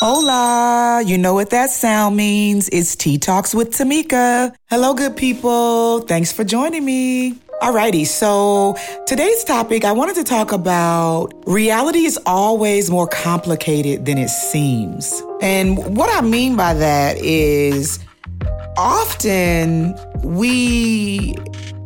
Hola, you know what that sound means. It's Tea Talks with Tamika. Hello, good people. Thanks for joining me. Alrighty, so today's topic, I wanted to talk about reality is always more complicated than it seems. And what I mean by that is often we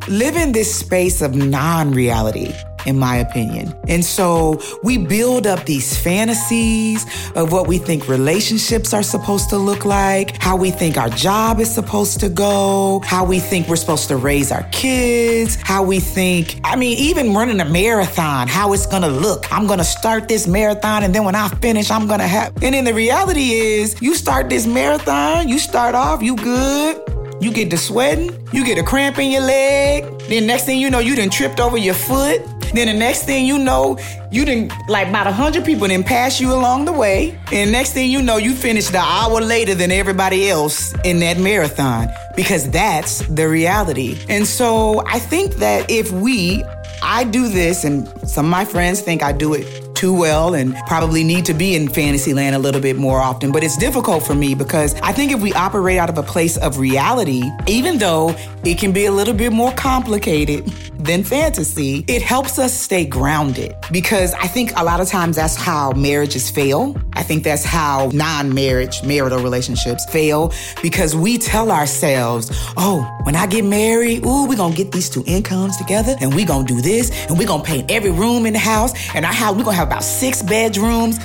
live in this space of non reality in my opinion. And so we build up these fantasies of what we think relationships are supposed to look like, how we think our job is supposed to go, how we think we're supposed to raise our kids, how we think, I mean, even running a marathon, how it's gonna look. I'm gonna start this marathon and then when I finish, I'm gonna have. And then the reality is, you start this marathon, you start off, you good. You get to sweating, you get a cramp in your leg. Then next thing you know, you done tripped over your foot. Then the next thing you know, you didn't like about a hundred people didn't pass you along the way. And next thing you know, you finished an hour later than everybody else in that marathon because that's the reality. And so I think that if we, I do this, and some of my friends think I do it too well and probably need to be in Fantasyland a little bit more often. But it's difficult for me because I think if we operate out of a place of reality, even though it can be a little bit more complicated than fantasy, it helps us stay grounded because I think a lot of times that's how marriages fail. I think that's how non marriage, marital relationships fail because we tell ourselves, oh, when I get married, ooh, we're gonna get these two incomes together and we're gonna do this and we're gonna paint every room in the house and our house, we're gonna have about six bedrooms.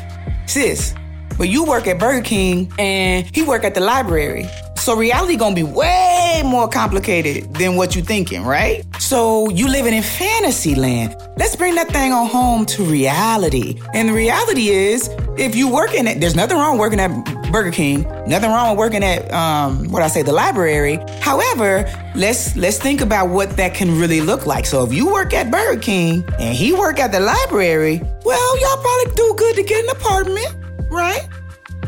Sis, but you work at Burger King and he work at the library. So reality gonna be way more complicated than what you thinking, right? So you living in fantasy land. Let's bring that thing on home to reality. And the reality is, if you working at, there's nothing wrong working at Burger King, nothing wrong with working at, um, what I say, the library. However, let's let's think about what that can really look like. So if you work at Burger King and he work at the library, well, y'all probably do good to get an apartment, right?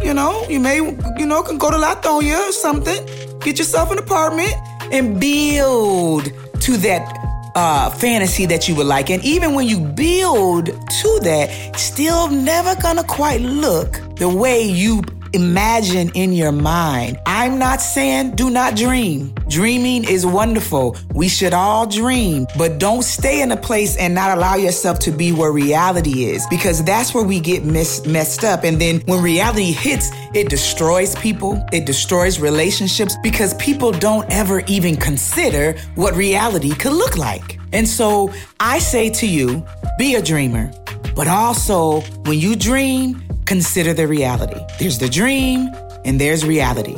You know, you may, you know, can go to Latonia or something, get yourself an apartment and build to that uh, fantasy that you would like. And even when you build to that, still never gonna quite look the way you imagine in your mind. I'm not saying do not dream. Dreaming is wonderful. We should all dream, but don't stay in a place and not allow yourself to be where reality is because that's where we get messed up. And then when reality hits, it destroys people, it destroys relationships because people don't ever even consider what reality could look like. And so I say to you, be a dreamer, but also when you dream, consider the reality. There's the dream and there's reality.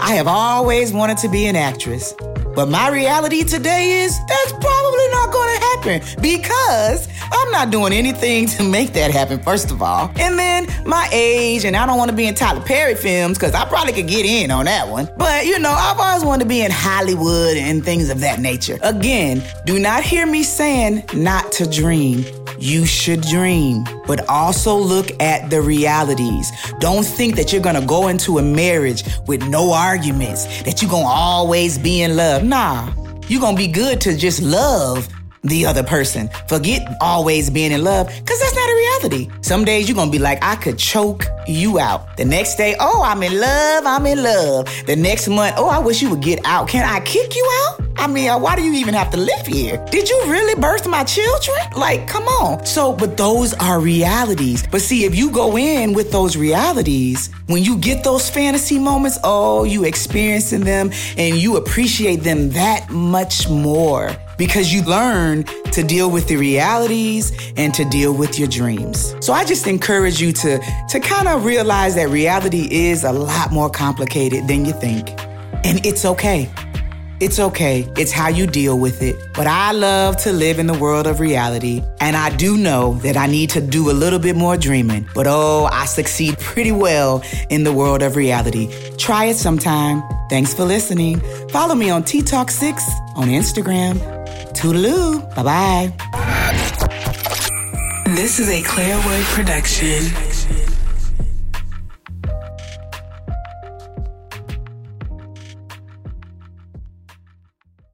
I have always wanted to be an actress, but my reality today is that's probably not going to happen because I'm not doing anything to make that happen, first of all. And then my age, and I don't want to be in Tyler Perry films because I probably could get in on that one. But you know, I've always wanted to be in Hollywood and things of that nature. Again, do not hear me saying not to dream. You should dream, but also look at the realities. Don't think that you're gonna go into a marriage with no arguments, that you're gonna always be in love. Nah, you're gonna be good to just love the other person. Forget always being in love, because that's not a reality. Some days you're gonna be like, I could choke you out. The next day, oh, I'm in love, I'm in love. The next month, oh, I wish you would get out. Can I kick you out? I mean, why do you even have to live here? Did you really birth my children? Like, come on. So, but those are realities. But see, if you go in with those realities, when you get those fantasy moments, oh, you experiencing them and you appreciate them that much more because you learn to deal with the realities and to deal with your dreams. So I just encourage you to to kind of realize that reality is a lot more complicated than you think. And it's okay. It's okay. It's how you deal with it. But I love to live in the world of reality. And I do know that I need to do a little bit more dreaming. But oh, I succeed pretty well in the world of reality. Try it sometime. Thanks for listening. Follow me on T Talk 6 on Instagram. Toodaloo. Bye bye. This is a Clairwood production.